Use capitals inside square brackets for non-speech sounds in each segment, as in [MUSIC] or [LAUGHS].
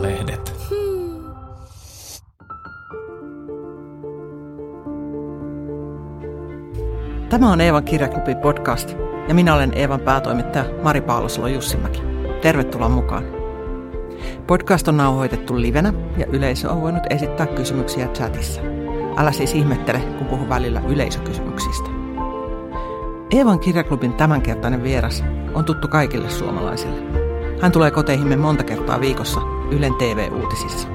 Sanomalehdet. Tämä on Eevan kirjaklubi podcast ja minä olen Eevan päätoimittaja Mari Paalosalo Jussimäki. Tervetuloa mukaan. Podcast on nauhoitettu livenä ja yleisö on voinut esittää kysymyksiä chatissa. Älä siis ihmettele, kun puhun välillä yleisökysymyksistä. Eevan kirjaklubin tämänkertainen vieras on tuttu kaikille suomalaisille. Hän tulee koteihimme monta kertaa viikossa Ylen TV-uutisissa.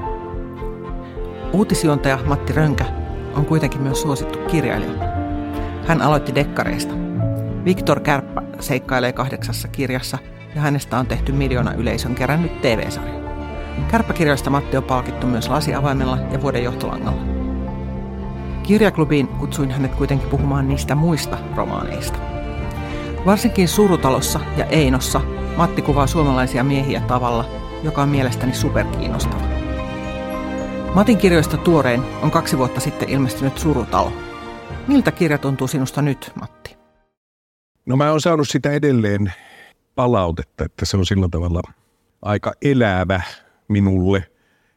Uutisjuontaja Matti Rönkä on kuitenkin myös suosittu kirjailija. Hän aloitti dekkareista. Viktor Kärppä seikkailee kahdeksassa kirjassa ja hänestä on tehty miljoona yleisön kerännyt TV-sarja. Kärppäkirjoista Matti on palkittu myös lasiavaimella ja vuoden johtolangalla. Kirjaklubiin kutsuin hänet kuitenkin puhumaan niistä muista romaaneista. Varsinkin Surutalossa ja Einossa Matti kuvaa suomalaisia miehiä tavalla, joka on mielestäni superkiinnostava. Matin kirjoista tuorein on kaksi vuotta sitten ilmestynyt Surutalo. Miltä kirja tuntuu sinusta nyt, Matti? No mä oon saanut sitä edelleen palautetta, että se on sillä tavalla aika elävä minulle.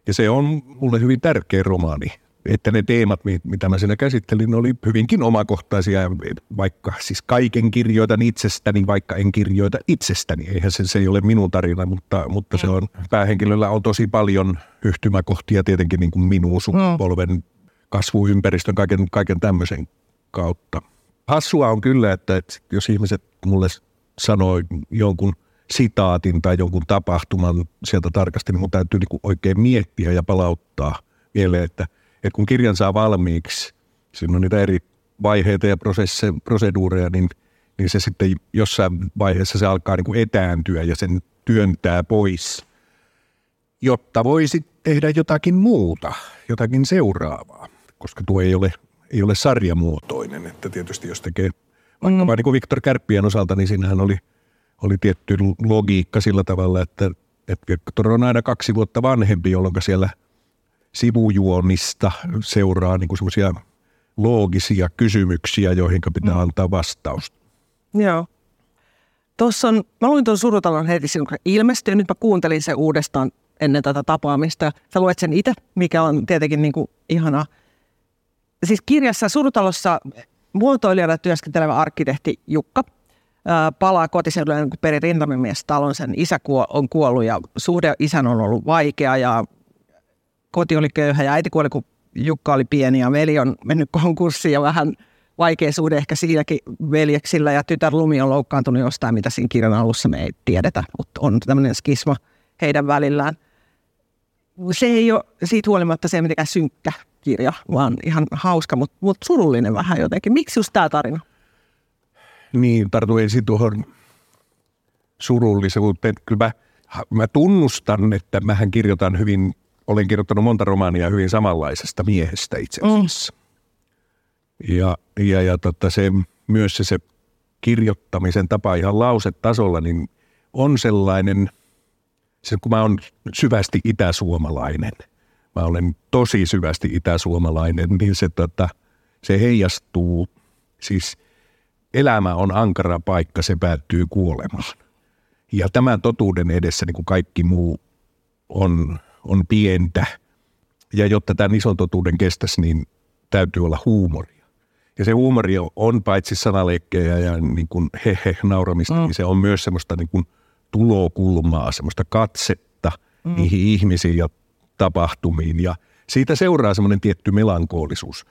Ja se on mulle hyvin tärkeä romaani että ne teemat, mitä mä siinä käsittelin, oli hyvinkin omakohtaisia, vaikka siis kaiken kirjoitan itsestäni, vaikka en kirjoita itsestäni. Eihän se, se ei ole minun tarina, mutta, mutta se on, päähenkilöllä on tosi paljon yhtymäkohtia tietenkin niin kuin minun sukupolven kasvuympäristön, kaiken, kaiken tämmöisen kautta. Hassua on kyllä, että, että jos ihmiset mulle sanoi jonkun sitaatin tai jonkun tapahtuman sieltä tarkasti, niin mun täytyy niin oikein miettiä ja palauttaa mieleen, että – että kun kirjan saa valmiiksi, siinä on niitä eri vaiheita ja proseduureja, niin, niin se sitten jossain vaiheessa se alkaa niin kuin etääntyä ja sen työntää pois, jotta voisi tehdä jotakin muuta, jotakin seuraavaa, koska tuo ei ole, ei ole sarjamuotoinen, että tietysti jos tekee vaikka mm. niin kuin Viktor Kärppien osalta, niin siinähän oli, oli tietty logiikka sillä tavalla, että, että Viktor on aina kaksi vuotta vanhempi, jolloin siellä – sivujuonista seuraa niin semmoisia loogisia kysymyksiä, joihin pitää mm. antaa vastaus. Joo. Tuossa on, mä luin tuon Surutalon heti silloin, kun ilmestyi, ja nyt mä kuuntelin sen uudestaan ennen tätä tapaamista. Sä luet sen itse, mikä on tietenkin niin kuin ihana. Siis kirjassa Surutalossa muotoilijana työskentelevä arkkitehti Jukka palaa kotiseudulle, kun Peri Rintamies talon sen isä on kuollut ja suhde isän on ollut vaikea ja koti oli köyhä ja äiti kuoli, kun Jukka oli pieni ja veli on mennyt konkurssiin ja vähän vaikea suhde ehkä siinäkin veljeksillä ja tytär Lumi on loukkaantunut jostain, mitä siinä kirjan alussa me ei tiedetä, mutta on tämmöinen skisma heidän välillään. Se ei ole siitä huolimatta se mitenkään synkkä kirja, vaan ihan hauska, mutta, mutta surullinen vähän jotenkin. Miksi just tämä tarina? Niin, tartuin ensin tuohon surullisuuteen. Kyllä mä, mä tunnustan, että mähän kirjoitan hyvin olen kirjoittanut monta romaania hyvin samanlaisesta miehestä itse mm. asiassa. Mm. Ja, ja, ja tota se, myös se, se kirjoittamisen tapa ihan lausetasolla, niin on sellainen, se kun mä oon syvästi itäsuomalainen, mä olen tosi syvästi itäsuomalainen, niin se, tota, se heijastuu, siis elämä on ankara paikka, se päättyy kuolemaan. Ja tämän totuuden edessä niin kuin kaikki muu on on pientä. Ja jotta tämän ison totuuden kestäisi, niin täytyy olla huumoria. Ja se huumori on paitsi sanaleikkejä ja niin kuin he he nauramista, mm. niin se on myös semmoista niin kuin tulokulmaa, semmoista katsetta mm. niihin ihmisiin ja tapahtumiin. Ja siitä seuraa semmoinen tietty melankoolisuus.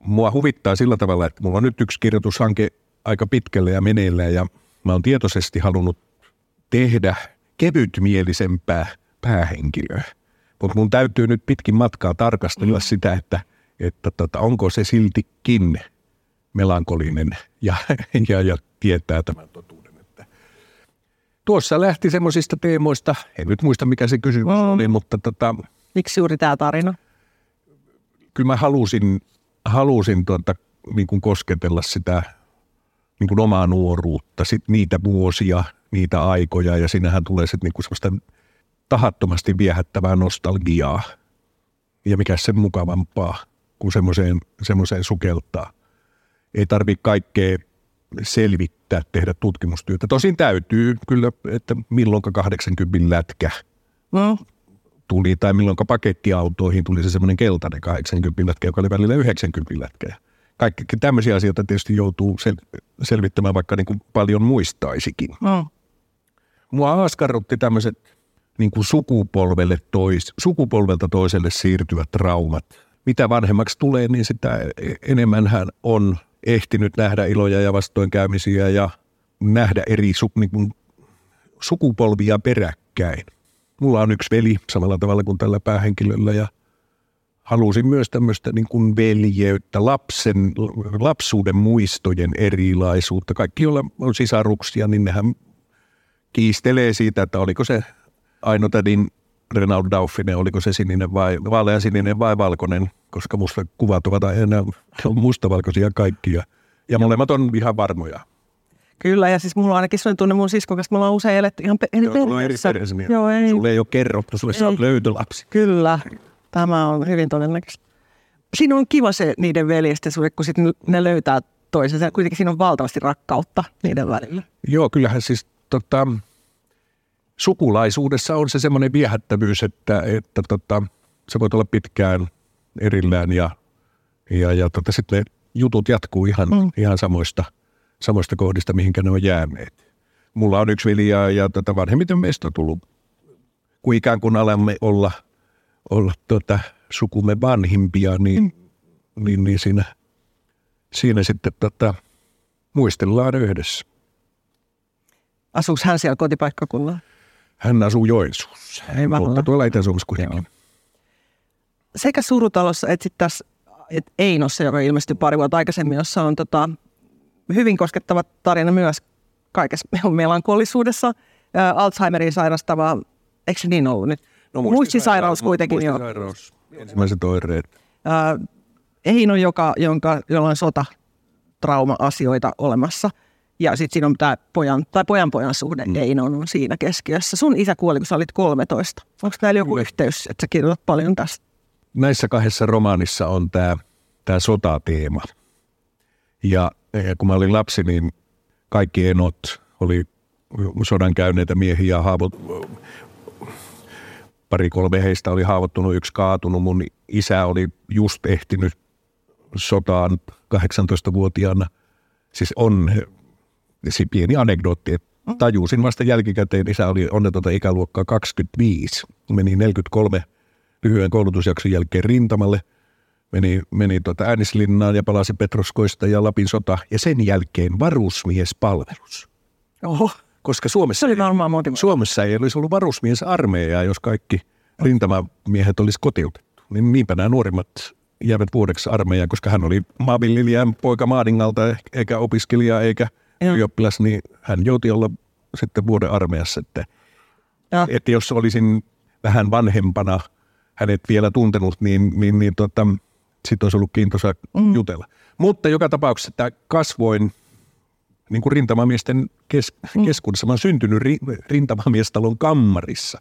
Mua huvittaa sillä tavalla, että mulla on nyt yksi kirjoitushanke aika pitkälle ja meneillään ja mä oon tietoisesti halunnut tehdä kevytmielisempää päähenkilöä. Mutta mun täytyy nyt pitkin matkaa tarkastella mm. sitä, että, että tota, onko se siltikin melankolinen ja, ja, ja tietää tämän totuuden. Että. Tuossa lähti semmoisista teemoista, en nyt muista mikä se kysymys mm. oli, mutta tota, Miksi juuri tämä tarina? Kyllä mä halusin, halusin tuota, niin kuin kosketella sitä niin kuin omaa nuoruutta, sit niitä vuosia, niitä aikoja ja sinähän tulee sitten niin semmoista tahattomasti viehättävää nostalgiaa. Ja mikä sen mukavampaa, kuin semmoiseen, semmoiseen sukeltaa. Ei tarvitse kaikkea selvittää, tehdä tutkimustyötä. Tosin täytyy kyllä, että milloinka 80 lätkä no. tuli, tai milloin pakettiautoihin tuli se semmoinen keltainen 80 lätkä, joka oli välillä 90 lätkä. Kaikki tämmöisiä asioita tietysti joutuu sel- selvittämään, vaikka niin kuin paljon muistaisikin. Mm. Mua askarrutti tämmöiset niin kuin sukupolvelle tois, sukupolvelta toiselle siirtyvät traumat. Mitä vanhemmaksi tulee, niin sitä enemmän hän on ehtinyt nähdä iloja ja vastoinkäymisiä ja nähdä eri su, niin kuin, sukupolvia peräkkäin. Mulla on yksi veli samalla tavalla kuin tällä päähenkilöllä ja halusin myös tämmöistä niin kuin veljeyttä, lapsen, lapsuuden muistojen erilaisuutta. Kaikki, joilla on sisaruksia, niin nehän kiistelee siitä, että oliko se Aino Tädin Renaud Dauffinen, oliko se sininen vai vaalean sininen vai valkoinen, koska musta kuvat ovat aina mustavalkoisia kaikkia. Ja molemmat on ihan varmoja. Kyllä, ja siis mulla on ainakin sellainen tunne mun siskon kanssa, me ollaan usein eletty ihan eri Joo, on eri perheessä, niin Joo, ei. Sulle ei ole kerrottu, sulle sä oot löytölapsi. Kyllä, tämä on hyvin todennäköistä. Siinä on kiva se niiden veljesten suhde, kun sit ne löytää toisensa. Kuitenkin siinä on valtavasti rakkautta niiden välillä. Joo, kyllähän siis tota, sukulaisuudessa on se semmoinen viehättävyys, että, että tota, se voi olla pitkään erillään ja, ja, ja tota, sitten ne jutut jatkuu ihan, mm. ihan samoista, samoista kohdista, mihinkä ne on jääneet. Mulla on yksi veli ja, ja tota, vanhemmiten meistä on tullut, kun ikään kuin alamme olla, olla tota, sukumme vanhimpia, niin, mm. niin, niin siinä, siinä sitten tota, muistellaan yhdessä. Asuuko hän siellä kotipaikkakunnalla? Hän asuu Joensuussa, Ei mutta tuolla Itä-Suomessa kuitenkin. Sekä Surutalossa että sitten tässä et Einossa, joka ilmestyi pari vuotta aikaisemmin, jossa on tota, hyvin koskettava tarina myös kaikessa melankolisuudessa. Ä, Alzheimerin sairastava, eikö se niin ollut nyt? No, muistisairaus kuitenkin jo. Muistisairaus, ensimmäiset oireet. Ä, Eino, joka, jonka, jolla on sota trauma-asioita olemassa. Ja sitten siinä on tämä pojan, tai pojan pojan suhde, mm. Eino on siinä keskiössä. Sun isä kuoli, kun sä olit 13. Onko näillä joku Kyllä. yhteys, että sä kirjoitat paljon tästä? Näissä kahdessa romaanissa on tämä, tämä sotateema. Ja, ja kun mä olin lapsi, niin kaikki enot oli sodan käyneitä miehiä ja haavot, pari kolme heistä oli haavoittunut, yksi kaatunut. Mun isä oli just ehtinyt sotaan 18-vuotiaana. Siis on se pieni anekdootti, että tajusin vasta jälkikäteen, isä oli onnetonta ikäluokkaa 25. Meni 43 lyhyen koulutusjakson jälkeen rintamalle, meni, meni tuota Äänislinnaan ja palasi Petroskoista ja Lapin sota, ja sen jälkeen varusmiespalvelus. Oho, Koska Suomessa, se oli. Suomessa ei olisi ollut varusmiesarmeijaa, jos kaikki rintamamiehet olisi kotiutettu. Niin niinpä nämä nuorimmat jäävät vuodeksi armeijaan, koska hän oli maanviljelijän poika Maadingalta, eikä opiskelija eikä Joo. ylioppilas, niin hän joutui olla sitten vuoden armeijassa. Että, Ja. että jos olisin vähän vanhempana hänet vielä tuntenut, niin, niin, niin tota, sitten olisi ollut kiintoisa mm. jutella. Mutta joka tapauksessa että kasvoin niin kuin rintamamiesten kes, Mm. keskuudessa. Mä oon syntynyt ri, rintamamiestalon kammarissa.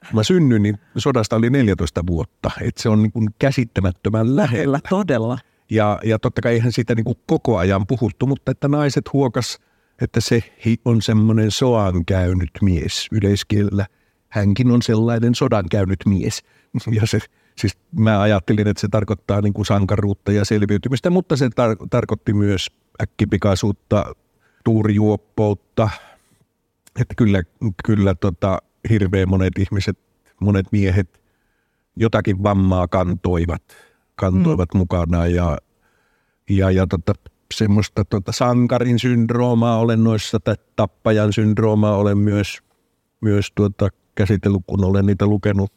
Kun mä synnyin, niin sodasta oli 14 vuotta. Että se on niin kuin käsittämättömän lähellä. Kyllä, todella. Ja, ja totta kai eihän siitä niin kuin koko ajan puhuttu, mutta että naiset huokas, että se on semmoinen soan käynyt mies yleiskielellä. Hänkin on sellainen sodan käynyt mies. [LAUGHS] Ja se, siis mä ajattelin, että se tarkoittaa niin kuin sankaruutta ja selviytymistä, mutta se tar- tarkoitti myös äkkipikaisuutta, tuurijuoppoutta. Että kyllä, kyllä tota, hirveän monet ihmiset, monet miehet jotakin vammaa kantoivat, kantoivat mm. mukanaan ja, ja, ja tota, semmoista tota, sankarin syndroomaa olen noissa, tai tappajan syndroomaa olen myös, myös tuota, käsitellyt, kun olen niitä lukenut,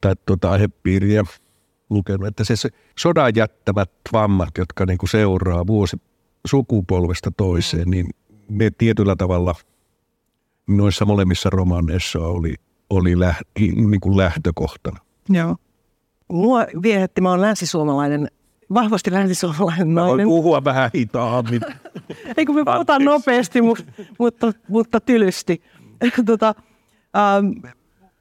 tai tuota aihepiiriä lukenut, että se, sodan jättävät vammat, jotka niinku seuraa vuosi sukupolvesta toiseen, niin ne tietyllä tavalla noissa molemmissa romaaneissa oli, oli läht, niin kuin lähtökohtana. Joo. Mua viehätti, mä oon länsisuomalainen, vahvasti länsisuomalainen Voin nainen. puhua vähän hitaammin. [LAUGHS] Ei kun me puhutaan nopeasti, mutta, mutta, mutta tylysti. [LAUGHS] tota, ähm,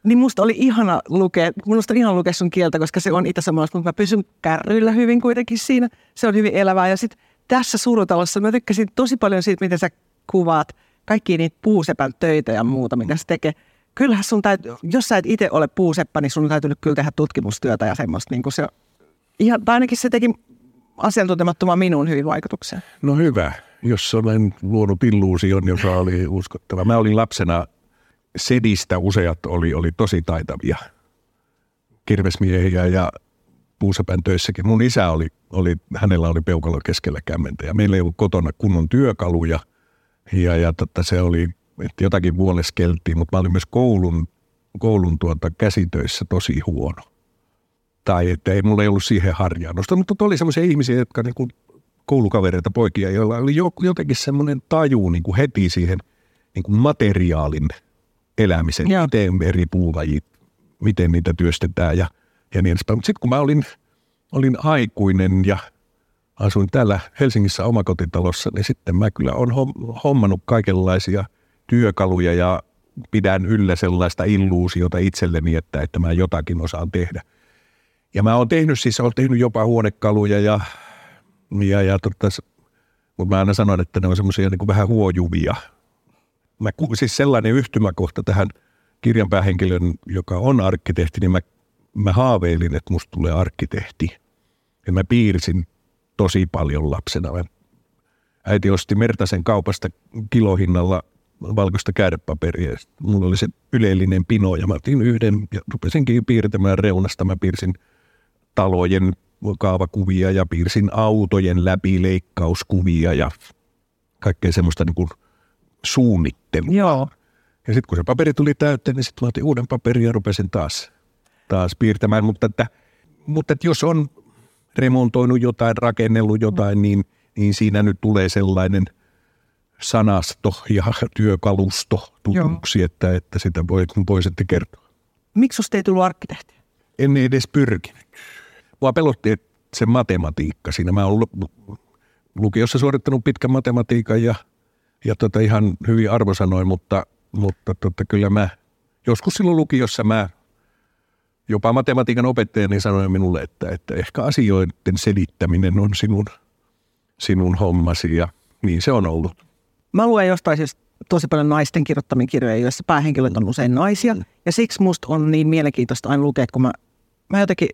niin musta oli ihana lukea, musta oli ihana lukea sun kieltä, koska se on itäsamalaiset, mutta mä pysyn kärryillä hyvin kuitenkin siinä. Se on hyvin elävää. Ja sitten tässä surutalossa mä tykkäsin tosi paljon siitä, miten sä kuvaat kaikki niitä puusepän töitä ja muuta, mitä se tekee. Kyllähän sun täytyy, jos sä et itse ole puuseppä, niin sun täytyy kyllä tehdä tutkimustyötä ja semmoista. Niin kuin se, ihan, tai ainakin se teki asiantuntemattoman minuun hyvin vaikutuksen. No hyvä, jos olen luonut illuusion, joka oli uskottava. Mä olin lapsena sedistä useat oli, oli tosi taitavia kirvesmiehiä ja puusepän töissäkin. Mun isä oli, oli, hänellä oli peukalo keskellä kämmentä ja meillä ei ollut kotona kunnon työkaluja. Ja, ja totta, se oli, että jotakin vuoleskeltiin, mutta mä olin myös koulun, koulun tuota käsitöissä tosi huono. Tai että ei, mulla ei ollut siihen harjaannosta, mutta oli semmoisia ihmisiä, jotka niin kuin koulukavereita, poikia, joilla oli jotenkin semmoinen taju niin kuin heti siihen niin kuin materiaalin elämisen, ja. miten eri puulajit, miten niitä työstetään ja, ja niin edespäin. Mutta sitten kun mä olin, olin aikuinen ja asuin täällä Helsingissä omakotitalossa, niin sitten mä kyllä olen hommannut kaikenlaisia työkaluja ja pidän yllä sellaista illuusiota itselleni, että, että mä jotakin osaan tehdä. Ja mä oon tehnyt siis, olen tehnyt jopa huonekaluja ja, ja, ja totta, mutta mä aina sanon, että ne on semmoisia niin vähän huojuvia. Mä, siis sellainen yhtymäkohta tähän kirjan päähenkilön, joka on arkkitehti, niin mä, mä haaveilin, että musta tulee arkkitehti. Ja mä piirsin tosi paljon lapsena. Mä, äiti osti Mertasen kaupasta kilohinnalla valkoista käärepaperia. Mulla oli se yleellinen pino ja mä otin yhden ja rupesinkin piirtämään reunasta. Mä piirsin talojen kaavakuvia ja piirsin autojen läpileikkauskuvia ja kaikkea semmoista niin kuin suunnittelua. Joo. Ja sitten kun se paperi tuli täyteen, niin sitten mä otin uuden paperin ja rupesin taas, taas piirtämään. Mutta, että, mutta että jos on remontoinut jotain, rakennellut jotain, niin, niin siinä nyt tulee sellainen sanasto ja työkalusto tutuksi, että, että sitä voi, voi sitten kertoa. Miksi susta ei tullut arkkitehti? En edes pyrkinyt. Mua pelotti että se matematiikka siinä. Mä olen lukiossa suorittanut pitkän matematiikan ja, ja tota ihan hyvin arvosanoin, mutta, mutta tota, kyllä mä joskus silloin lukiossa mä jopa matematiikan opettajani sanoi minulle, että, että ehkä asioiden selittäminen on sinun, sinun hommasi ja niin se on ollut. Mä luen jostain siis tosi paljon naisten kirjoittamia kirjoja, joissa päähenkilöt on usein naisia. Ja siksi musta on niin mielenkiintoista aina lukea, kun mä, mä jotenkin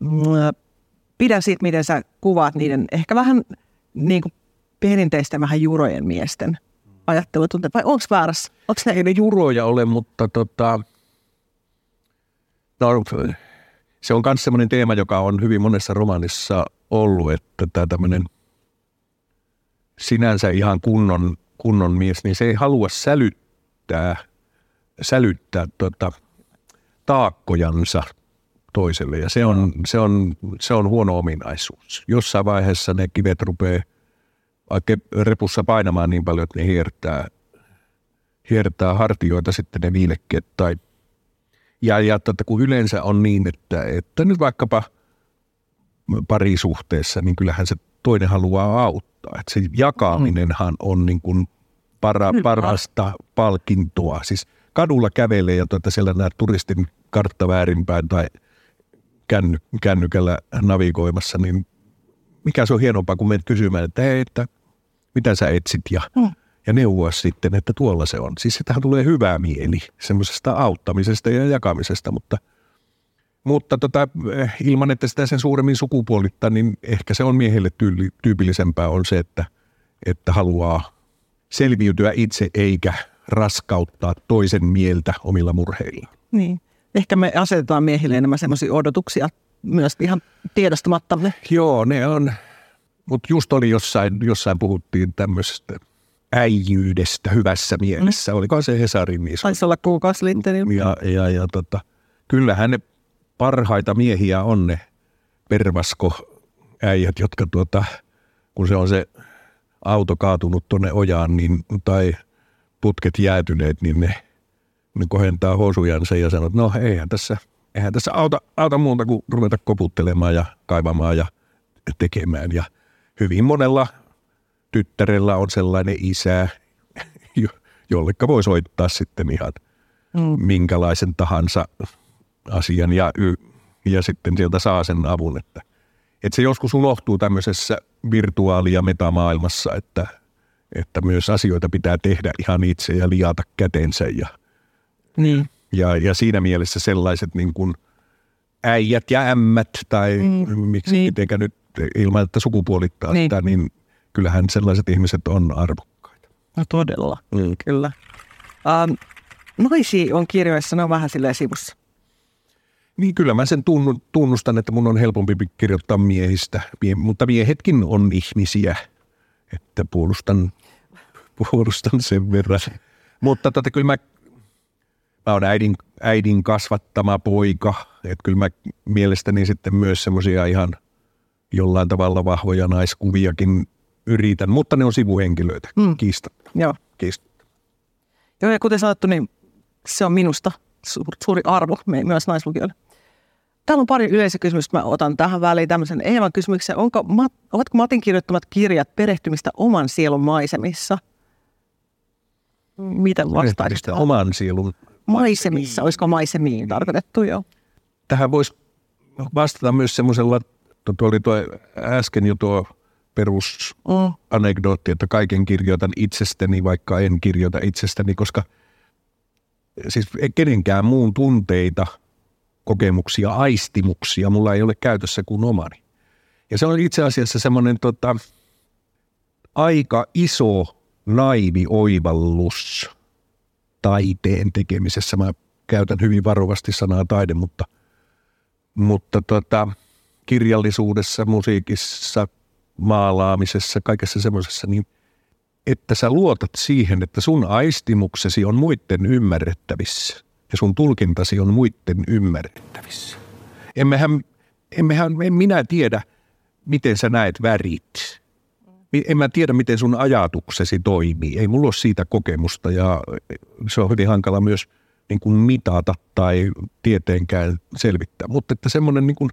mä pidän siitä, miten sä kuvaat niiden ehkä vähän niin kuin perinteisten vähän jurojen miesten ajattelutunte. Vai onko väärässä? Onko ne? Ei ne juroja ole, mutta tota, no, se on myös sellainen teema, joka on hyvin monessa romanissa ollut, että tämä tämmöinen sinänsä ihan kunnon, kunnon mies, niin se ei halua sälyttää, sälyttää tota, taakkojansa toiselle ja se on, se on, se on huono ominaisuus. Jossain vaiheessa ne kivet rupeaa vaikka repussa painamaan niin paljon, että ne hiertää, hiertää hartioita sitten ne viilekkeet. Tai, ja, ja että kun yleensä on niin, että, että nyt vaikkapa parisuhteessa, niin kyllähän se toinen haluaa auttaa. Että se jakaaminenhan on niin kuin para, parasta palkintoa. Siis kadulla kävelee ja tuota siellä näet turistin kartta väärinpäin tai känny, kännykällä navigoimassa, niin mikä se on hienompaa, kun menet kysymään, että hei, että mitä sä etsit ja, mm. ja neuvoa sitten, että tuolla se on. Siis sitähän tulee hyvää mieli semmoisesta auttamisesta ja jakamisesta, mutta, mutta tota, eh, ilman, että sitä sen suuremmin sukupuolittaa, niin ehkä se on miehelle tyyli, tyypillisempää on se, että, että haluaa selviytyä itse eikä raskauttaa toisen mieltä omilla murheilla. Niin. Ehkä me asetetaan miehille enemmän semmoisia odotuksia myös ihan tiedostamattamme. Joo, ne on, mutta just oli jossain, jossain puhuttiin tämmöisestä äijyydestä hyvässä mielessä. Mm. Oliko se Hesarin niissä? Taisi olla kuukausi Ja, ja, ja tota, kyllähän ne parhaita miehiä on ne pervasko äijät, jotka tuota, kun se on se auto kaatunut tuonne ojaan niin, tai putket jäätyneet, niin ne, ne kohentaa hosujansa ja sanoo, että no eihän tässä, eihän tässä auta, auta muuta kuin ruveta koputtelemaan ja kaivamaan ja tekemään. Ja hyvin monella tyttärellä on sellainen isä, jollekka voi soittaa sitten ihan mm. minkälaisen tahansa asian ja, ja sitten sieltä saa sen avun. Että, että se joskus unohtuu tämmöisessä virtuaali- ja metamaailmassa, että, että myös asioita pitää tehdä ihan itse ja liata kätensä ja, Niin. Ja, ja siinä mielessä sellaiset niin kuin äijät ja ämmät tai mm. miksi niin. mitenkä nyt ilman, että sukupuolittaa niin. sitä, niin kyllähän sellaiset ihmiset on arvokkaita. No todella, mm. kyllä. Um, naisia on kirjoissa, ne on vähän silleen sivussa. Niin kyllä mä sen tunnustan, että mun on helpompi kirjoittaa miehistä, mutta miehetkin on ihmisiä, että puolustan, puolustan sen verran. Mutta tota, kyllä mä, mä oon äidin, äidin kasvattama poika, että kyllä mä mielestäni sitten myös semmoisia ihan jollain tavalla vahvoja naiskuviakin yritän, mutta ne on sivuhenkilöitä, mm. kiistatta. Joo. kiistatta. Joo, ja kuten sanottu, niin se on minusta suuri arvo myös naislukijoille. Täällä on pari yleisökysymystä, mä otan tähän väliin tämmöisen Eevan kysymyksen. Onko, ovatko Matin kirjoittamat kirjat perehtymistä oman sielun maisemissa? Miten vastaisit? Oman sielun maisemissa. Olisiko maisemiin tarkoitettu jo? Tähän voisi vastata myös semmoisella, tuo oli tuo äsken jo tuo perusanekdootti, että kaiken kirjoitan itsestäni, vaikka en kirjoita itsestäni, koska siis kenenkään muun tunteita – kokemuksia, aistimuksia mulla ei ole käytössä kuin omani. Ja se on itse asiassa semmoinen tota, aika iso naivi oivallus taiteen tekemisessä. Mä käytän hyvin varovasti sanaa taide, mutta, mutta tota, kirjallisuudessa, musiikissa, maalaamisessa, kaikessa semmoisessa, niin että sä luotat siihen, että sun aistimuksesi on muiden ymmärrettävissä – ja sun tulkintasi on muiden ymmärrettävissä. Emmehän, emmehän, en minä tiedä, miten sä näet värit. En mä tiedä, miten sun ajatuksesi toimii. Ei mulla ole siitä kokemusta ja se on hyvin hankala myös niin kuin mitata tai tieteenkään selvittää. Mutta että semmoinen, niin kuin,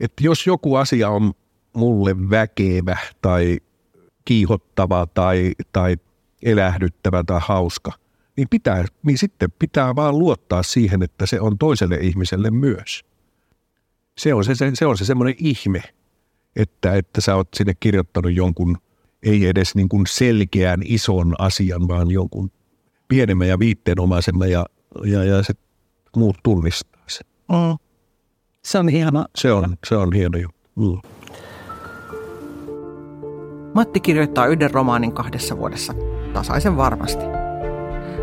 että jos joku asia on mulle väkevä tai kiihottava tai, tai elähdyttävä tai hauska – niin, pitää, niin sitten pitää vaan luottaa siihen, että se on toiselle ihmiselle myös. Se on se, se, se, on se semmoinen ihme, että, että sä oot sinne kirjoittanut jonkun, ei edes niin kuin selkeän ison asian, vaan jonkun pienemmän ja viitteenomaisemmän ja, ja, ja se muut tunnistaa sen. Mm. Se on hieno. Se on, se on hieno juttu. Mm. Matti kirjoittaa yhden romaanin kahdessa vuodessa, tasaisen varmasti –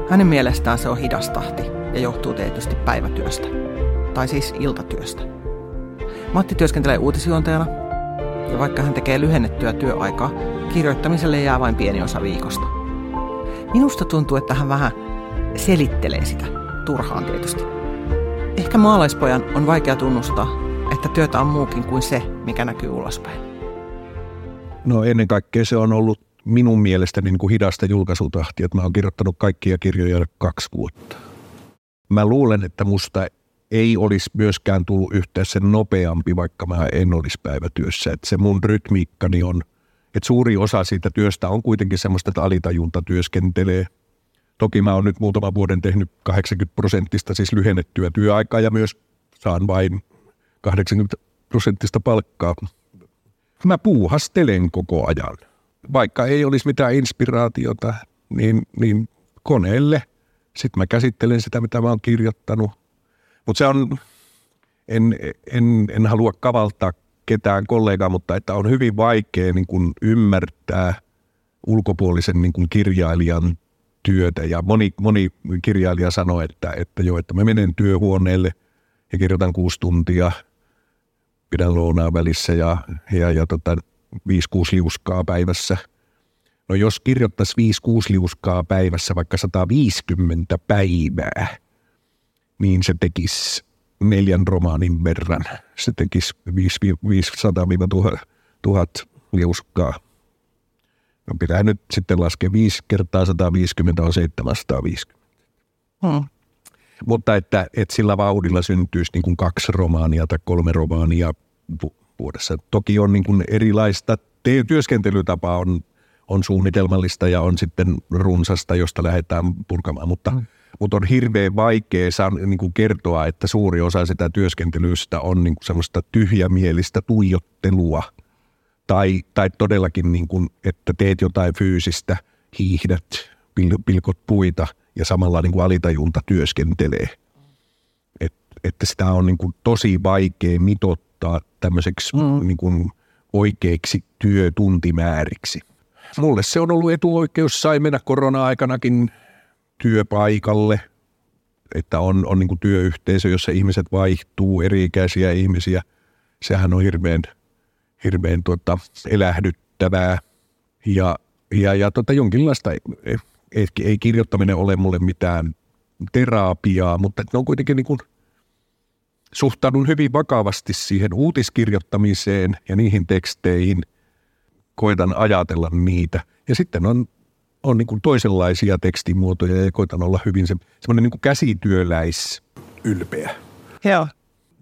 hänen mielestään se on hidas tahti ja johtuu tietysti päivätyöstä, tai siis iltatyöstä. Matti työskentelee uutisjuontajana, ja vaikka hän tekee lyhennettyä työaikaa, kirjoittamiselle jää vain pieni osa viikosta. Minusta tuntuu, että hän vähän selittelee sitä, turhaan tietysti. Ehkä maalaispojan on vaikea tunnustaa, että työtä on muukin kuin se, mikä näkyy ulospäin. No ennen kaikkea se on ollut minun mielestäni niin kuin hidasta julkaisutahtia, että mä oon kirjoittanut kaikkia kirjoja kaksi vuotta. Mä luulen, että musta ei olisi myöskään tullut yhtään sen nopeampi, vaikka mä en olisi päivätyössä. Että se mun rytmiikkani on, että suuri osa siitä työstä on kuitenkin semmoista, että alitajunta työskentelee. Toki mä oon nyt muutaman vuoden tehnyt 80 prosenttista siis lyhennettyä työaikaa ja myös saan vain 80 prosenttista palkkaa. Mä puuhastelen koko ajan vaikka ei olisi mitään inspiraatiota, niin, niin koneelle. Sitten mä käsittelen sitä, mitä mä oon kirjoittanut. Mutta se on, en, en, en halua kavaltaa ketään kollegaa, mutta että on hyvin vaikea niin kuin ymmärtää ulkopuolisen niin kuin kirjailijan työtä. Ja moni, moni kirjailija sanoi, että, että joo, että mä menen työhuoneelle ja kirjoitan kuusi tuntia, pidän lounaa välissä ja, ja, ja tota, 5-6 liuskaa päivässä. No jos kirjoittaisi 5-6 liuskaa päivässä vaikka 150 päivää, niin se tekisi neljän romaanin verran. Se tekisi 500-1000 liuskaa. No pitää nyt sitten laskea 5 kertaa 150 on 750. Hmm. Mutta että, että sillä vauhdilla syntyisi niin kuin kaksi romaania tai kolme romaania vuodessa. Toki on niin kuin erilaista työskentelytapaa, on, on suunnitelmallista ja on sitten runsasta, josta lähdetään purkamaan, mutta, mm. mutta on hirveän vaikea saa, niin kuin kertoa, että suuri osa sitä työskentelystä on niin kuin semmoista tyhjämielistä tuijottelua tai, tai todellakin, niin kuin, että teet jotain fyysistä, hiihdät, pil, pilkot puita ja samalla niin kuin alitajunta työskentelee. Et, että sitä on niin kuin tosi vaikea mitottaa tämmöiseksi mm. niin kuin oikeiksi työtuntimääriksi. Mulle se on ollut etuoikeus, sai mennä korona-aikanakin työpaikalle, että on, on niin kuin työyhteisö, jossa ihmiset vaihtuu, eri-ikäisiä ihmisiä. Sehän on hirveän, hirveän tuota, elähdyttävää. Ja, ja, ja tuota, jonkinlaista, ei, ei kirjoittaminen ole mulle mitään terapiaa, mutta ne on kuitenkin niin kuin, suhtaudun hyvin vakavasti siihen uutiskirjoittamiseen ja niihin teksteihin, koitan ajatella niitä. Ja sitten on on niin kuin toisenlaisia tekstimuotoja ja koitan olla hyvin se, semmoinen niin käsityöläis ylpeä. Joo.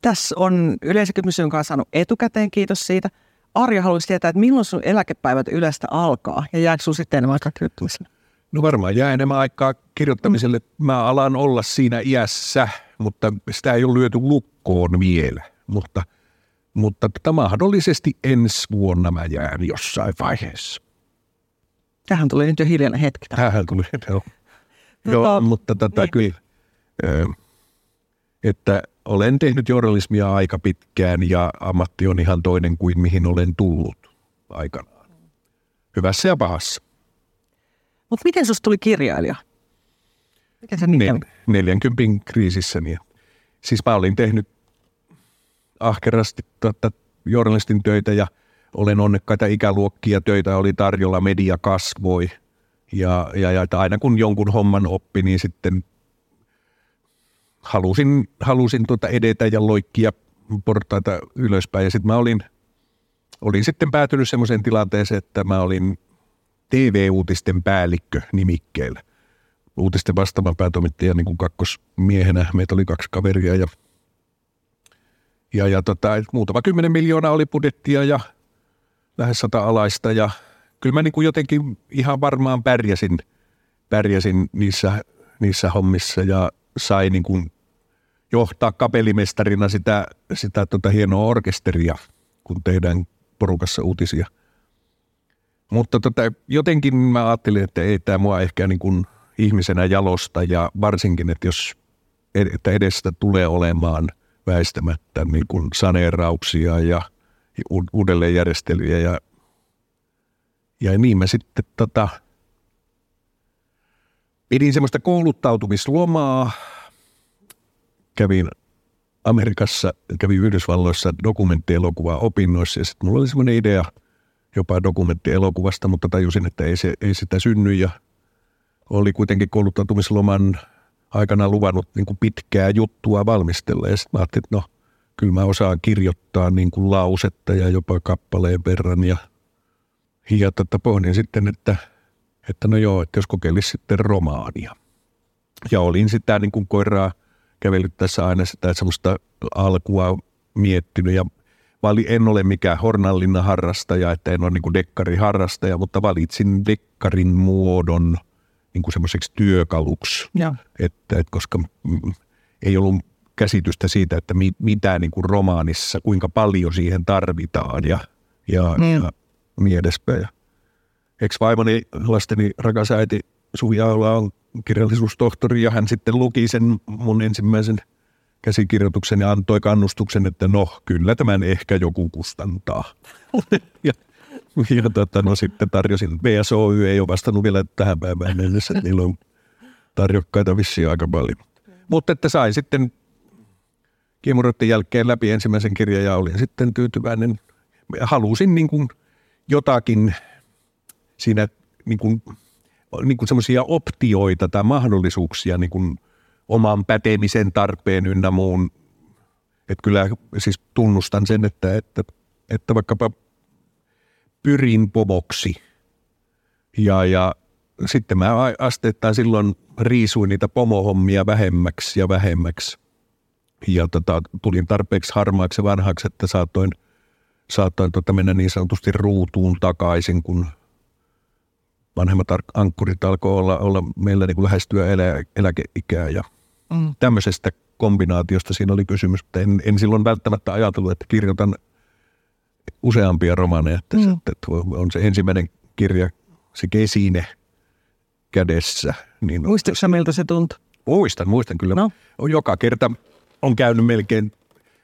Tässä on yleisökysymys, jonka on saanut etukäteen, kiitos siitä. Arja haluaisi tietää, että milloin sun eläkepäivät yleistä alkaa ja jääkö sun sitten aikaa kirjoittamiselle? No varmaan jää enemmän aikaa kirjoittamiselle. Mä alan olla siinä iässä, mutta sitä ei ole lyöty lukkoon vielä. Mutta, mutta tota mahdollisesti ensi vuonna mä jään jossain vaiheessa. Tähän tuli nyt jo hiljainen hetki. Tähän tuli, [LAUGHS] joo. Tota, joo mutta tota, niin. kyllä, että olen tehnyt journalismia aika pitkään ja ammatti on ihan toinen kuin mihin olen tullut aikanaan. Hyvässä ja pahassa. Mutta miten sinusta tuli kirjailija? Miten se niin 40 kriisissä. Niin. Siis mä olin tehnyt ahkerasti tota, journalistin töitä ja – olen onnekkaita ikäluokkia, töitä oli tarjolla, media kasvoi. Ja, ja, ja että aina kun jonkun homman oppi, niin sitten halusin, halusin tuota edetä ja loikkia portaita ylöspäin. Ja sitten mä olin, olin sitten päätynyt semmoiseen tilanteeseen, että mä olin TV-uutisten päällikkö nimikkeellä. Uutisten vastaavan päätoimittaja niin kuin kakkosmiehenä. Meitä oli kaksi kaveria ja, ja, ja tota, muutama kymmenen miljoonaa oli budjettia ja lähes sata alaista ja kyllä mä niin kuin jotenkin ihan varmaan pärjäsin, pärjäsin niissä, niissä hommissa ja sai niin kuin johtaa kapellimestarina sitä, sitä tota hienoa orkesteria, kun tehdään porukassa uutisia. Mutta tota, jotenkin mä ajattelin, että ei tämä mua ehkä niin kuin ihmisenä jalosta ja varsinkin, että jos että edestä tulee olemaan väistämättä niin kuin saneerauksia ja – uudelleenjärjestelyjä ja, ja niin mä sitten tota, pidin semmoista kouluttautumislomaa, kävin Amerikassa, kävin Yhdysvalloissa dokumenttielokuva opinnoissa ja sitten mulla oli semmoinen idea jopa dokumenttielokuvasta, mutta tajusin, että ei, se, ei sitä synny ja oli kuitenkin kouluttautumisloman aikana luvannut niin kuin pitkää juttua valmistella ja sitten ajattelin, että no – kyllä mä osaan kirjoittaa niin kuin lausetta ja jopa kappaleen verran ja, ja tota, pohdin sitten, että, että no joo, että jos kokeilisi sitten romaania. Ja olin sitä niin kuin koiraa kävellyt tässä aina sitä semmoista alkua miettinyt ja vali, en ole mikään Hornallinna harrastaja, että en ole niin dekkariharrastaja, mutta valitsin dekkarin muodon niin kuin semmoiseksi työkaluksi. Ja. Että, että koska ei ollut käsitystä siitä, että mi, mitä niin kuin romaanissa, kuinka paljon siihen tarvitaan ja, ja, niin. ja niin edespäin. Ex-vaimoni, lasteni rakas äiti Suvi Aula on kirjallisuustohtori ja hän sitten luki sen mun ensimmäisen käsikirjoituksen ja antoi kannustuksen, että no kyllä tämän ehkä joku kustantaa. [LAUGHS] ja, ja tota, no sitten tarjosin, BSOY ei ole vastannut vielä tähän päivään mennessä, että niillä on tarjokkaita vissiin aika paljon. Mutta että sain sitten kiemuroiden jälkeen läpi ensimmäisen kirjan ja olin sitten tyytyväinen. Halusin niin kuin jotakin siinä niin kuin, niin kuin semmoisia optioita tai mahdollisuuksia niin kuin oman pätemisen tarpeen ynnä muun. Että kyllä siis tunnustan sen, että, että, että vaikkapa pyrin pomoksi ja, ja sitten mä asteittain silloin riisuin niitä pomohommia vähemmäksi ja vähemmäksi ja tota, tulin tarpeeksi harmaaksi vanhaksi, että saatoin, saatoin tota mennä niin sanotusti ruutuun takaisin, kun vanhemmat ankkurit alkoi olla, olla meillä niin kuin lähestyä elä, eläkeikää ja mm. tämmöisestä kombinaatiosta siinä oli kysymys, mutta en, en silloin välttämättä ajatellut, että kirjoitan useampia romaneja, että, mm. että on se ensimmäinen kirja, se Kesine, kädessä. Niin Muistatko sä, miltä se tuntui? Muistan, muistan kyllä. No. Joka kerta on käynyt melkein,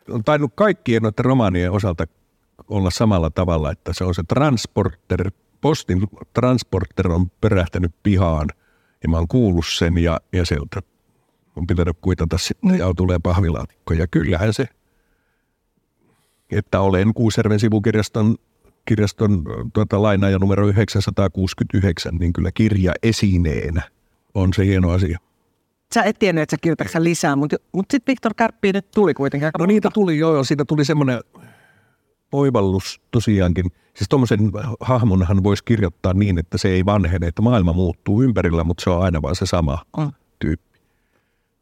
on tainnut kaikkien noiden romaanien osalta olla samalla tavalla, että se on se transporter, postin transporter on perähtänyt pihaan ja mä oon kuullut sen ja, ja sieltä on pitänyt kuitata sitten ja tulee pahvilaatikko. Ja kyllähän se, että olen Kuusjärven sivukirjaston kirjaston tuota, lainaaja numero 969, niin kyllä kirja esineenä on se hieno asia. Sä et tiennyt, että sä kirjoitatko lisää, mutta, mutta sitten Viktor Kärppi nyt tuli kuitenkin No niitä tuli joo, siitä tuli semmoinen oivallus tosiaankin. Siis tuommoisen hahmonhan voisi kirjoittaa niin, että se ei vanhene, että maailma muuttuu ympärillä, mutta se on aina vaan se sama Mm. tyyppi.